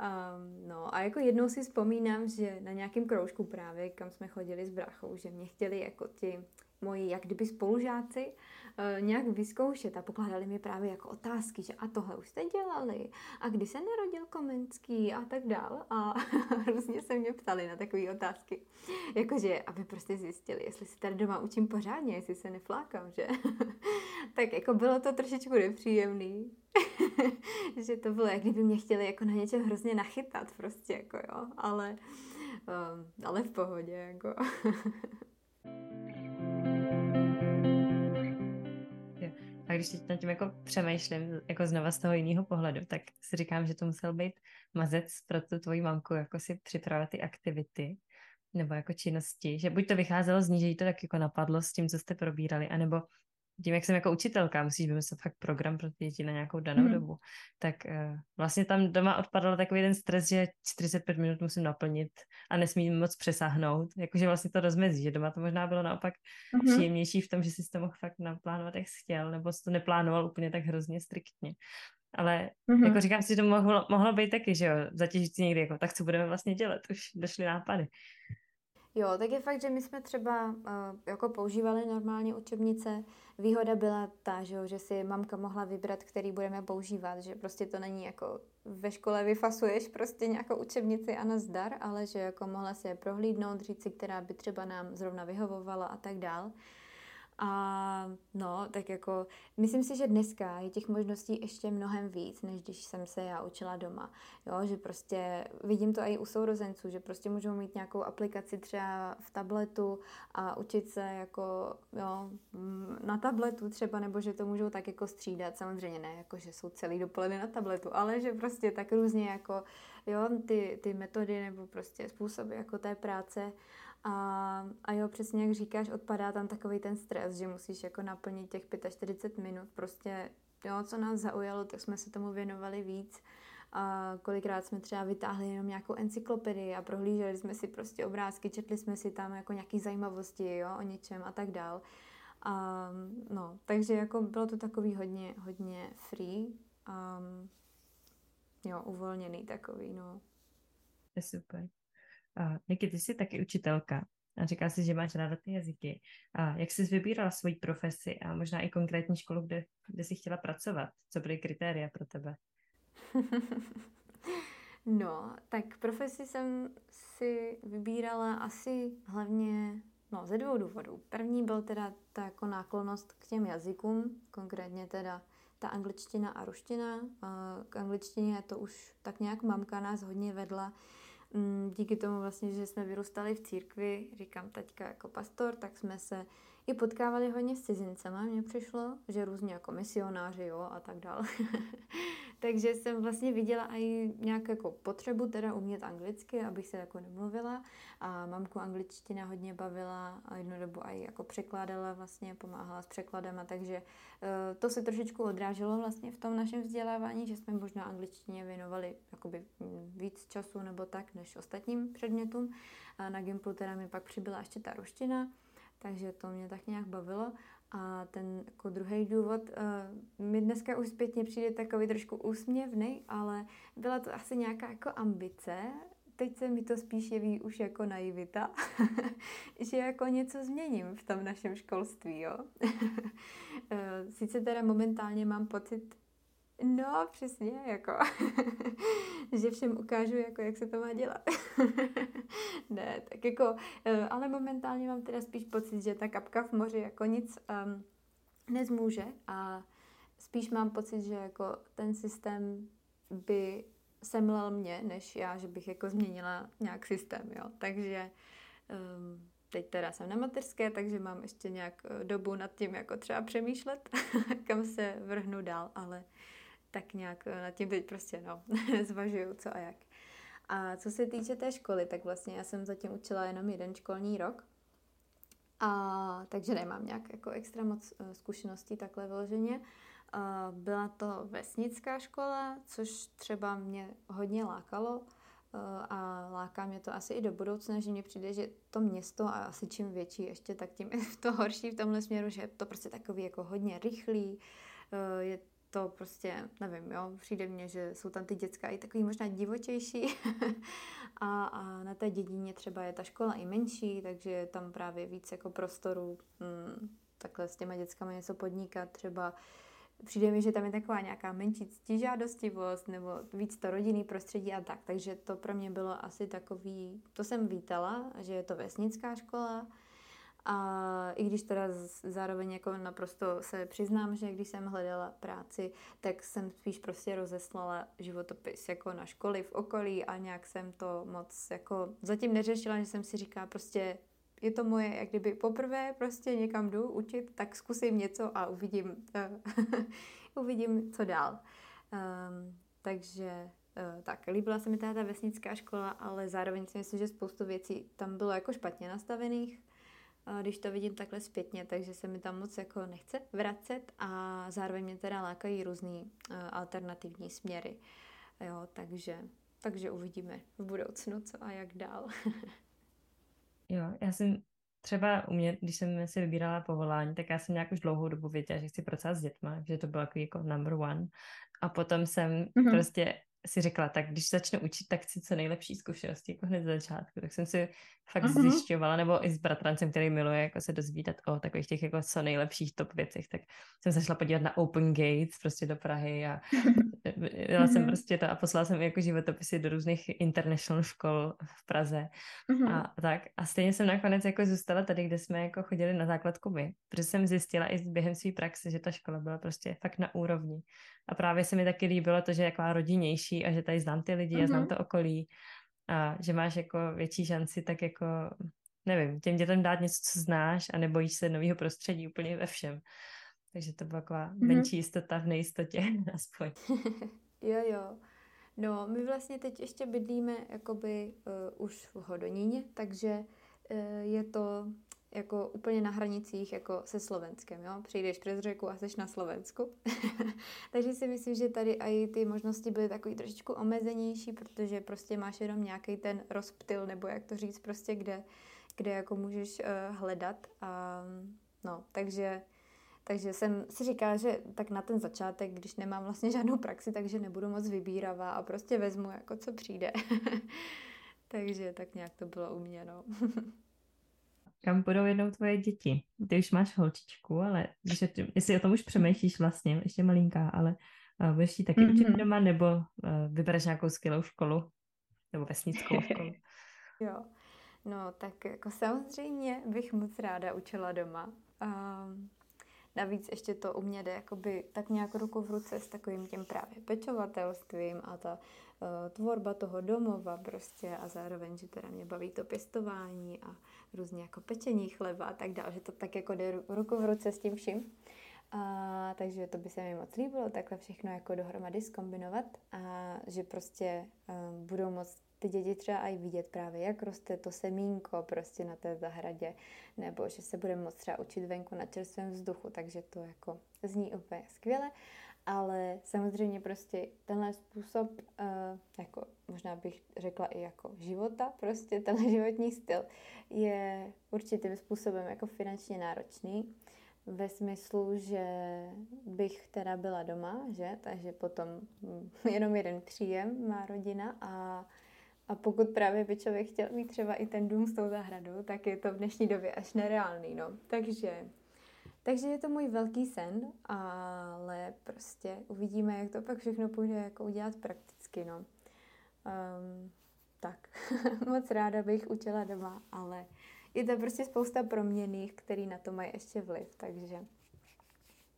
Um, no a jako jednou si vzpomínám, že na nějakém kroužku právě, kam jsme chodili s brachou, že mě chtěli jako ti moji jak kdyby spolužáci nějak vyzkoušet a pokládali mi právě jako otázky, že a tohle už jste dělali a kdy se narodil Komenský a tak dál a <laughs> různě se mě ptali na takové otázky. Jakože, aby prostě zjistili, jestli se tady doma učím pořádně, jestli se neflákám, že? <laughs> tak jako bylo to trošičku nepříjemný, <laughs> že to bylo, jak kdyby mě chtěli jako na něčem hrozně nachytat prostě, jako jo, ale, um, ale v pohodě, jako. A když teď nad tím jako přemýšlím jako znova z toho jiného pohledu, tak si říkám, že to musel být mazec pro tu tvoji mamku, jako si připravit ty aktivity nebo jako činnosti, že buď to vycházelo z ní, že jí to tak jako napadlo s tím, co jste probírali, anebo tím, jak jsem jako učitelka, musíš vymyslet fakt program pro ty děti na nějakou danou hmm. dobu, tak uh, vlastně tam doma odpadl takový ten stres, že 45 minut musím naplnit a nesmí moc přesáhnout. Jakože vlastně to rozmezí, že doma to možná bylo naopak hmm. příjemnější v tom, že jsi to mohl fakt naplánovat, jak jsi chtěl, nebo jsi to neplánoval úplně tak hrozně striktně. Ale mm-hmm. jako říkám si, že to mohlo, mohlo být taky, že jo, zatěžující někdy, jako tak co budeme vlastně dělat, už došly nápady. Jo, tak je fakt, že my jsme třeba uh, jako používali normálně učebnice. Výhoda byla ta, že, jo, že si mamka mohla vybrat, který budeme používat, že prostě to není jako ve škole vyfasuješ prostě nějakou učebnici a nazdar, ale že jako mohla si je prohlídnout, říct si, která by třeba nám zrovna vyhovovala a tak dál. A no, tak jako, myslím si, že dneska je těch možností ještě mnohem víc, než když jsem se já učila doma. Jo, že prostě vidím to i u sourozenců, že prostě můžou mít nějakou aplikaci třeba v tabletu a učit se jako, jo, mm, na tabletu třeba, nebo že to můžou tak jako střídat. Samozřejmě ne, jako že jsou celý dopoledne na tabletu, ale že prostě tak různě jako, jo, ty, ty metody nebo prostě způsoby jako té práce a, a jo, přesně jak říkáš, odpadá tam takový ten stres, že musíš jako naplnit těch 45 minut. Prostě, jo, co nás zaujalo, tak jsme se tomu věnovali víc. A kolikrát jsme třeba vytáhli jenom nějakou encyklopedii a prohlíželi jsme si prostě obrázky, četli jsme si tam jako nějaké zajímavosti, jo, o něčem a tak dál. A, no, takže jako bylo to takový hodně, hodně free, um, jo, uvolněný takový, no. Je super. Uh, Niky, ty jsi taky učitelka a říká si, že máš ráda ty jazyky. A jak jsi vybírala svoji profesi a možná i konkrétní školu, kde, kde jsi chtěla pracovat? Co byly kritéria pro tebe? <laughs> no, tak profesi jsem si vybírala asi hlavně no, ze dvou důvodů. První byl teda ta jako náklonost k těm jazykům, konkrétně teda ta angličtina a ruština. K angličtině to už tak nějak mamka nás hodně vedla, díky tomu vlastně, že jsme vyrůstali v církvi, říkám teďka jako pastor, tak jsme se i potkávali hodně s cizincema, mně přišlo, že různě jako misionáři, jo, a tak dále. <laughs> Takže jsem vlastně viděla i nějak jako potřebu teda umět anglicky, abych se jako nemluvila a mamku angličtina hodně bavila a jednu dobu i jako překládala vlastně, pomáhala s překladem takže uh, to se trošičku odráželo vlastně v tom našem vzdělávání, že jsme možná angličtině věnovali jakoby víc času nebo tak, než ostatním předmětům. A na Gimplu teda mi pak přibyla ještě ta ruština, takže to mě tak nějak bavilo. A ten jako druhý důvod uh, mi dneska už zpětně přijde takový trošku úsměvný, ale byla to asi nějaká jako ambice. Teď se mi to spíš jeví už jako naivita, <laughs> že jako něco změním v tom našem školství, jo. <laughs> Eh, sice teda momentálně mám pocit, No, přesně, jako, <laughs> že všem ukážu, jako, jak se to má dělat. <laughs> ne, tak jako, eh, ale momentálně mám teda spíš pocit, že ta kapka v moři jako nic um, nezmůže a spíš mám pocit, že jako ten systém by semlel mě, než já, že bych jako změnila nějak systém, jo. Takže um, teď teda jsem na mateřské, takže mám ještě nějak eh, dobu nad tím jako třeba přemýšlet, <laughs> kam se vrhnu dál, ale tak nějak eh, nad tím teď prostě no, <laughs> zvažuju co a jak. A co se týče té školy, tak vlastně já jsem zatím učila jenom jeden školní rok, a, takže nemám nějak jako extra moc uh, zkušeností takhle vyloženě. Byla to vesnická škola, což třeba mě hodně lákalo uh, a láká mě to asi i do budoucna, že mně přijde, že to město a asi čím větší ještě, tak tím <laughs> je to horší v tomhle směru, že je to prostě takový jako hodně rychlý, je to prostě, nevím, jo, přijde mně, že jsou tam ty děcka i takový možná divočejší. <laughs> A, a na té dědině třeba je ta škola i menší, takže je tam právě víc jako prostoru hmm, takhle s těma dětskami něco podnikat, třeba přijde mi, že tam je taková nějaká menší ctižádostivost nebo víc to rodinný prostředí a tak, takže to pro mě bylo asi takový, to jsem vítala, že je to vesnická škola, a i když teda zároveň jako naprosto se přiznám, že když jsem hledala práci, tak jsem spíš prostě rozeslala životopis jako na školy v okolí a nějak jsem to moc jako zatím neřešila, že jsem si říkala prostě je to moje, jak kdyby poprvé prostě někam jdu učit, tak zkusím něco a uvidím, <laughs> uvidím, co dál. Um, takže uh, tak, líbila se mi teda ta vesnická škola, ale zároveň si myslím, že spoustu věcí tam bylo jako špatně nastavených když to vidím takhle zpětně, takže se mi tam moc jako nechce vracet a zároveň mě teda lákají různý alternativní směry. Jo, takže, takže uvidíme v budoucnu, co a jak dál. <laughs> jo, já jsem třeba u mě, když jsem si vybírala povolání, tak já jsem nějak už dlouhou dobu věděla, že chci pracovat s dětma, že to bylo jako, jako number one. A potom jsem mm-hmm. prostě si řekla, tak když začnu učit, tak chci co nejlepší zkušenosti, jako hned ze začátku. Tak jsem si fakt uh-huh. zjišťovala, nebo i s bratrancem, který miluje jako se dozvídat o takových těch jako co nejlepších top věcech, tak jsem se šla podívat na Open Gates prostě do Prahy a <laughs> jela jsem prostě to a poslala jsem jako životopisy do různých international škol v Praze uh-huh. a tak. A stejně jsem nakonec jako zůstala tady, kde jsme jako chodili na základku my, protože jsem zjistila i během své praxe, že ta škola byla prostě fakt na úrovni. A právě se mi taky líbilo to, že je taková rodinnější a že tady znám ty lidi uh-huh. a znám to okolí a že máš jako větší šanci tak jako, nevím, těm dětem dát něco, co znáš a nebojíš se nového prostředí úplně ve všem. Takže to byla taková mm-hmm. menší jistota v nejistotě <laughs> aspoň. <laughs> jo, jo. No, my vlastně teď ještě bydlíme jakoby uh, už v Hodoníně, takže uh, je to jako úplně na hranicích jako se Slovenskem, jo? Přijdeš přes řeku a jsi na Slovensku. <laughs> Takže si myslím, že tady i ty možnosti byly takový trošičku omezenější, protože prostě máš jenom nějaký ten rozptyl, nebo jak to říct, prostě kde, kde jako můžeš uh, hledat. A, no, takže takže jsem si říkala, že tak na ten začátek, když nemám vlastně <laughs> žádnou praxi, takže nebudu moc vybíravá a prostě vezmu jako co přijde. <laughs> takže tak nějak to bylo u mě, no. Kam budou jednou tvoje děti. Ty už máš holčičku, ale ty, jestli o tom už přemýšlíš vlastně, ještě malinká, ale uh, budeš ji taky mm-hmm. učit doma, nebo uh, vybereš nějakou skvělou školu, nebo vesnickou <laughs> školu? jo, no tak jako samozřejmě bych moc ráda učila doma. Um, Navíc ještě to u mě jde jakoby tak nějak ruku v ruce s takovým tím právě pečovatelstvím a ta uh, tvorba toho domova prostě a zároveň, že teda mě baví to pěstování a různě jako pečení chleba a tak dále, že to tak jako jde ruku v ruce s tím vším. A, takže to by se mi moc líbilo, takhle všechno jako dohromady skombinovat a že prostě uh, budou moc ty děti třeba i vidět právě, jak roste to semínko prostě na té zahradě, nebo že se budeme moct třeba učit venku na čerstvém vzduchu, takže to jako zní úplně skvěle, ale samozřejmě prostě tenhle způsob, uh, jako možná bych řekla i jako života, prostě tenhle životní styl je určitým způsobem jako finančně náročný, ve smyslu, že bych teda byla doma, že, takže potom hm, jenom jeden příjem má rodina a a pokud právě by člověk chtěl mít třeba i ten dům s tou zahradou, tak je to v dnešní době až nereálný, no. Takže, takže je to můj velký sen, ale prostě uvidíme, jak to pak všechno půjde jako udělat prakticky, no. Um, tak, <laughs> moc ráda bych učila doma, ale je to prostě spousta proměných, který na to mají ještě vliv, takže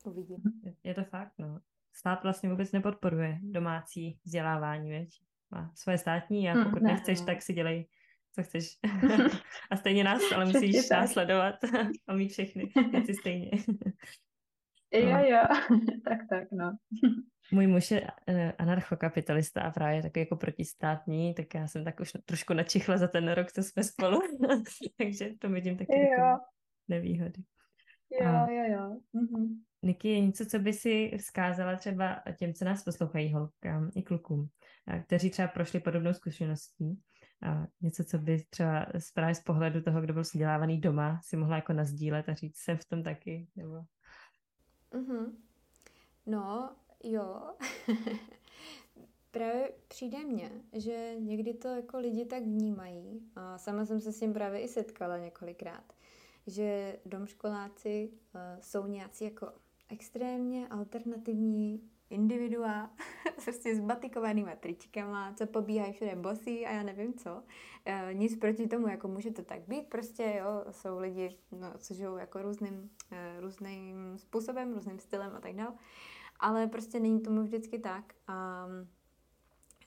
uvidím. Je to fakt, no. Stát vlastně vůbec nepodporuje domácí vzdělávání, věď? Má svoje státní a hm, pokud ne, nechceš, no. tak si dělej, co chceš. <laughs> <laughs> a stejně nás, ale musíš následovat <laughs> a mít všechny věci stejně. jo, no. jo, tak, tak, no. Můj muž je uh, anarchokapitalista a právě taky jako protistátní, tak já jsem tak už trošku načichla za ten rok, co jsme spolu, takže to vidím taky jo. nevýhody. Jo, a... jo, jo. Mhm. Niky, je něco, co by si vzkázala třeba těm, co nás poslouchají, holkám i klukům, kteří třeba prošli podobnou zkušeností? A něco, co by třeba právě z pohledu toho, kdo byl vzdělávaný doma, si mohla jako nazdílet a říct, jsem v tom taky, nebo... Mm-hmm. No, jo. <laughs> právě přijde mně, že někdy to jako lidi tak vnímají a sama jsem se s tím právě i setkala několikrát, že domškoláci uh, jsou nějací jako extrémně alternativní individua, <laughs> prostě s batikovanýma tričkama, co pobíhají všude bosí a já nevím co. E, nic proti tomu, jako může to tak být, prostě jo, jsou lidi, no, co žijou jako různým, e, různým způsobem, různým stylem a tak dále. Ale prostě není tomu vždycky tak. A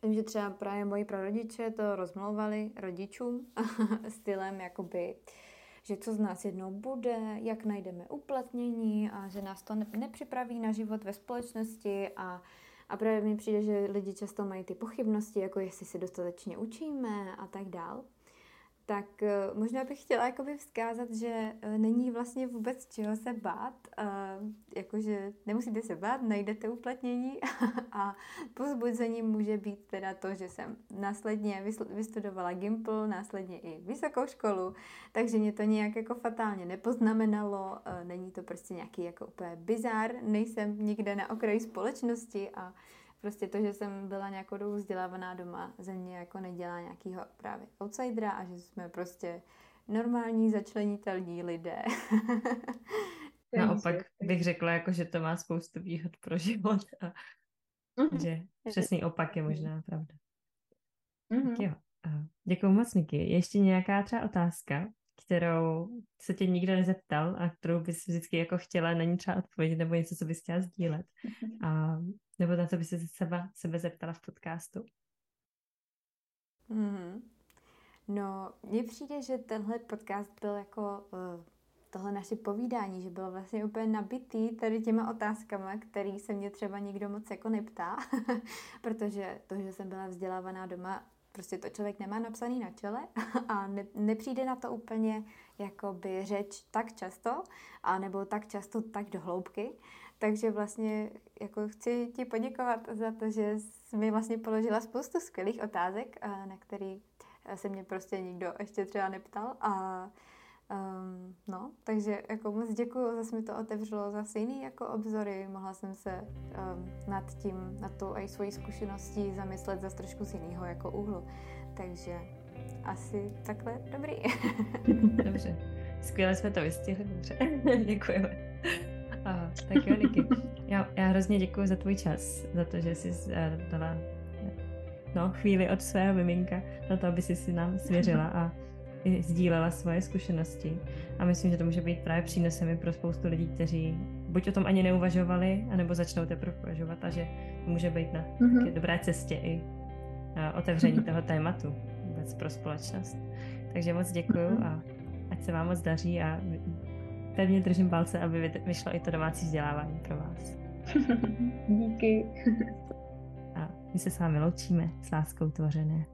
Vím, že třeba právě moji prarodiče to rozmlouvali rodičům <laughs> stylem jakoby uh, že co z nás jednou bude, jak najdeme uplatnění a že nás to nepřipraví na život ve společnosti. A, a právě mi přijde, že lidi často mají ty pochybnosti, jako jestli se dostatečně učíme a tak dál tak eh, možná bych chtěla jakoby vzkázat, že eh, není vlastně vůbec čeho se bát, jakože nemusíte se bát, najdete uplatnění <laughs> a pozbuzením může být teda to, že jsem následně vystudovala Gimple, následně i vysokou školu, takže mě to nějak jako fatálně nepoznamenalo, není to prostě nějaký jako úplně bizár, nejsem nikde na okraji společnosti a prostě to, že jsem byla nějakou dobu vzdělávaná doma, ze mě jako nedělá nějakýho právě outsidera a že jsme prostě normální začlenitelní lidé. <laughs> Naopak bych řekla, jako, že to má spoustu výhod pro život a mm-hmm. že přesný opak je možná pravda. Mm-hmm. Tak jo. Děkuji moc, Niky. Ještě nějaká třeba otázka, kterou se tě nikdo nezeptal a kterou bys vždycky jako chtěla na ní třeba odpovědět nebo něco, co bys chtěla sdílet? <laughs> A, nebo na co bys se sebe, sebe zeptala v podcastu? Mm-hmm. No, mně přijde, že tenhle podcast byl jako uh, tohle naše povídání, že bylo vlastně úplně nabitý tady těma otázkama, který se mě třeba nikdo moc jako neptá, <laughs> protože to, že jsem byla vzdělávaná doma, prostě to člověk nemá napsaný na čele <laughs> a ne, nepřijde na to úplně jakoby řeč tak často, a nebo tak často tak do hloubky. Takže vlastně jako chci ti poděkovat za to, že jsi mi vlastně položila spoustu skvělých otázek, na který se mě prostě nikdo ještě třeba neptal a Um, no, takže jako moc děkuji, zase mi to otevřelo zase jiný jako obzory, mohla jsem se um, nad tím, nad tou i svojí zkušeností zamyslet zase trošku z jiného jako úhlu. Takže asi takhle dobrý. <laughs> Dobře, skvěle jsme to vystihli, dobře, <laughs> děkujeme. A, tak jo, Niky, já, já hrozně děkuji za tvůj čas, za to, že jsi uh, dala no, chvíli od svého miminka na to, aby jsi si nám svěřila a sdílela svoje zkušenosti. A myslím, že to může být právě přínosem i pro spoustu lidí, kteří buď o tom ani neuvažovali, anebo začnou teprve uvažovat a že to může být na mm-hmm. dobré cestě i otevření toho tématu vůbec pro společnost. Takže moc děkuju mm-hmm. a ať se vám moc daří a pevně držím palce, aby vyšlo i to domácí vzdělávání pro vás. <laughs> Díky. A my se s vámi loučíme s láskou tvořené.